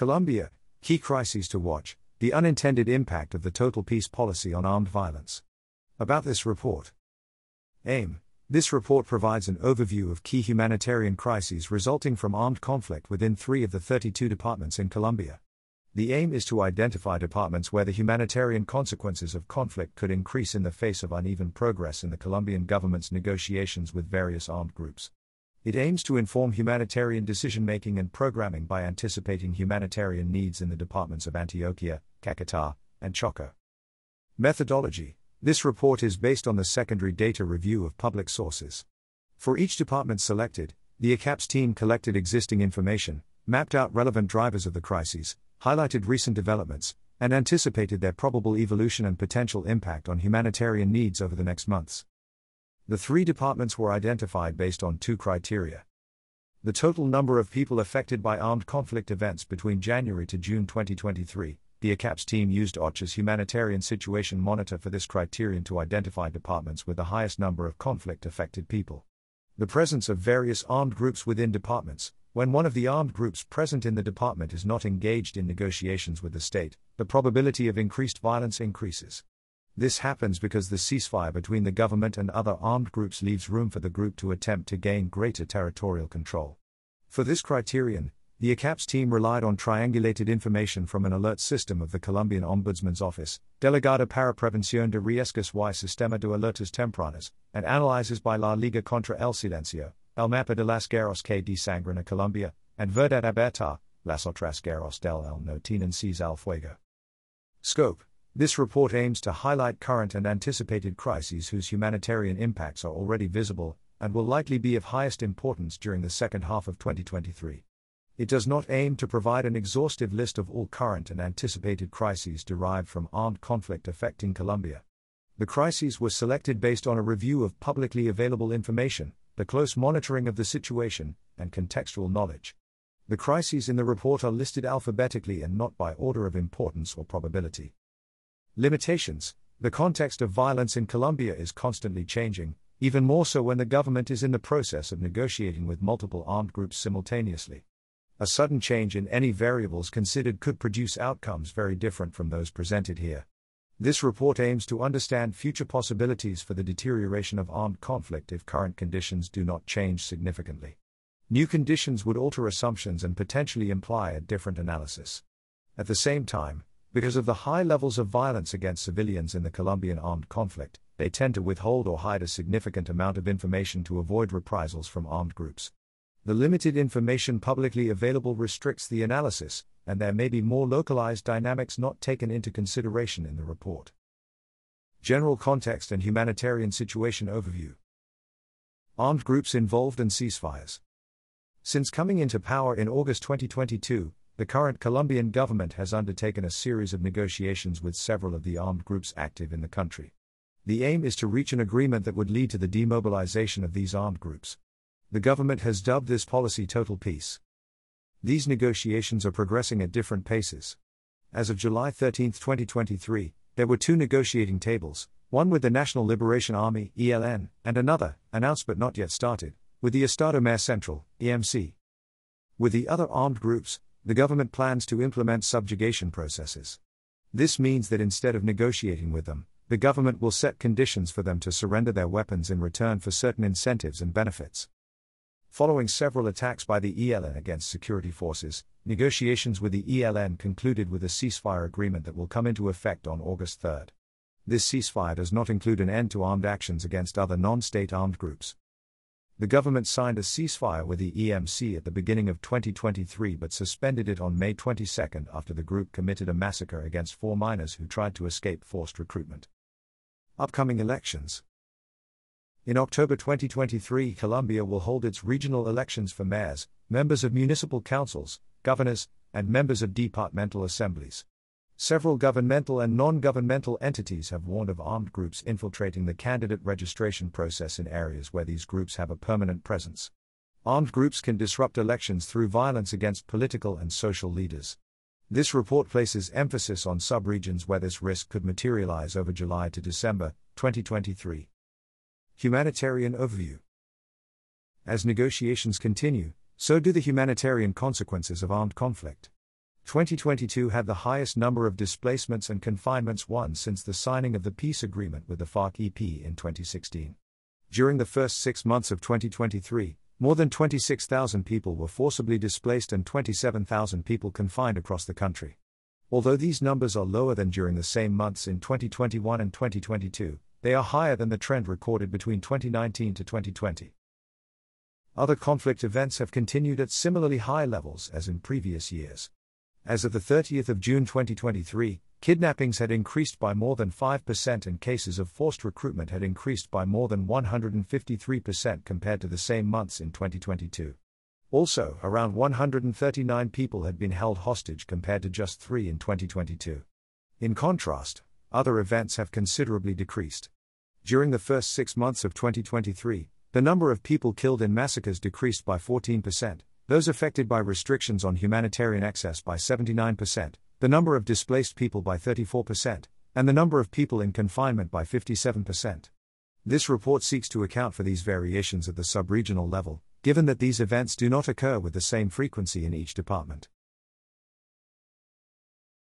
Colombia, key crises to watch, the unintended impact of the total peace policy on armed violence. About this report. AIM This report provides an overview of key humanitarian crises resulting from armed conflict within three of the 32 departments in Colombia. The aim is to identify departments where the humanitarian consequences of conflict could increase in the face of uneven progress in the Colombian government's negotiations with various armed groups. It aims to inform humanitarian decision making and programming by anticipating humanitarian needs in the departments of Antioquia, Caquetá, and Chocó. Methodology This report is based on the secondary data review of public sources. For each department selected, the ACAPS team collected existing information, mapped out relevant drivers of the crises, highlighted recent developments, and anticipated their probable evolution and potential impact on humanitarian needs over the next months. The three departments were identified based on two criteria. The total number of people affected by armed conflict events between January to June 2023. The ACAPS team used OCHA's Humanitarian Situation Monitor for this criterion to identify departments with the highest number of conflict affected people. The presence of various armed groups within departments, when one of the armed groups present in the department is not engaged in negotiations with the state, the probability of increased violence increases. This happens because the ceasefire between the government and other armed groups leaves room for the group to attempt to gain greater territorial control. For this criterion, the ACAPS team relied on triangulated information from an alert system of the Colombian Ombudsman's Office, Delegada para Prevención de Riesgos y Sistema de Alertas Tempranas, and analyses by La Liga contra el Silencio, El Mapa de las Guerras que desangran a Colombia, and Verdad Abierta, Las otras guerras del el no tienen cese al fuego. Scope this report aims to highlight current and anticipated crises whose humanitarian impacts are already visible and will likely be of highest importance during the second half of 2023. It does not aim to provide an exhaustive list of all current and anticipated crises derived from armed conflict affecting Colombia. The crises were selected based on a review of publicly available information, the close monitoring of the situation, and contextual knowledge. The crises in the report are listed alphabetically and not by order of importance or probability. Limitations The context of violence in Colombia is constantly changing, even more so when the government is in the process of negotiating with multiple armed groups simultaneously. A sudden change in any variables considered could produce outcomes very different from those presented here. This report aims to understand future possibilities for the deterioration of armed conflict if current conditions do not change significantly. New conditions would alter assumptions and potentially imply a different analysis. At the same time, because of the high levels of violence against civilians in the Colombian armed conflict, they tend to withhold or hide a significant amount of information to avoid reprisals from armed groups. The limited information publicly available restricts the analysis, and there may be more localized dynamics not taken into consideration in the report. General context and humanitarian situation overview. Armed groups involved in ceasefires. Since coming into power in August 2022, the current Colombian government has undertaken a series of negotiations with several of the armed groups active in the country. The aim is to reach an agreement that would lead to the demobilization of these armed groups. The government has dubbed this policy total peace. These negotiations are progressing at different paces. As of July 13, 2023, there were two negotiating tables, one with the National Liberation Army, ELN, and another, announced but not yet started, with the Estado Mayor Central, EMC. With the other armed groups, the government plans to implement subjugation processes. This means that instead of negotiating with them, the government will set conditions for them to surrender their weapons in return for certain incentives and benefits. Following several attacks by the ELN against security forces, negotiations with the ELN concluded with a ceasefire agreement that will come into effect on August 3. This ceasefire does not include an end to armed actions against other non state armed groups. The government signed a ceasefire with the EMC at the beginning of 2023 but suspended it on May 22 after the group committed a massacre against four miners who tried to escape forced recruitment. Upcoming elections In October 2023, Colombia will hold its regional elections for mayors, members of municipal councils, governors, and members of departmental assemblies. Several governmental and non governmental entities have warned of armed groups infiltrating the candidate registration process in areas where these groups have a permanent presence. Armed groups can disrupt elections through violence against political and social leaders. This report places emphasis on subregions where this risk could materialize over July to December 2023. Humanitarian Overview As negotiations continue, so do the humanitarian consequences of armed conflict. 2022 had the highest number of displacements and confinements won since the signing of the peace agreement with the FARC EP in 2016. During the first six months of 2023, more than 26,000 people were forcibly displaced and 27,000 people confined across the country. Although these numbers are lower than during the same months in 2021 and 2022, they are higher than the trend recorded between 2019 to 2020. Other conflict events have continued at similarly high levels as in previous years. As of the 30th of June 2023, kidnappings had increased by more than 5% and cases of forced recruitment had increased by more than 153% compared to the same months in 2022. Also, around 139 people had been held hostage compared to just 3 in 2022. In contrast, other events have considerably decreased. During the first six months of 2023, the number of people killed in massacres decreased by 14%, those affected by restrictions on humanitarian access by 79%, the number of displaced people by 34%, and the number of people in confinement by 57%. This report seeks to account for these variations at the subregional level, given that these events do not occur with the same frequency in each department.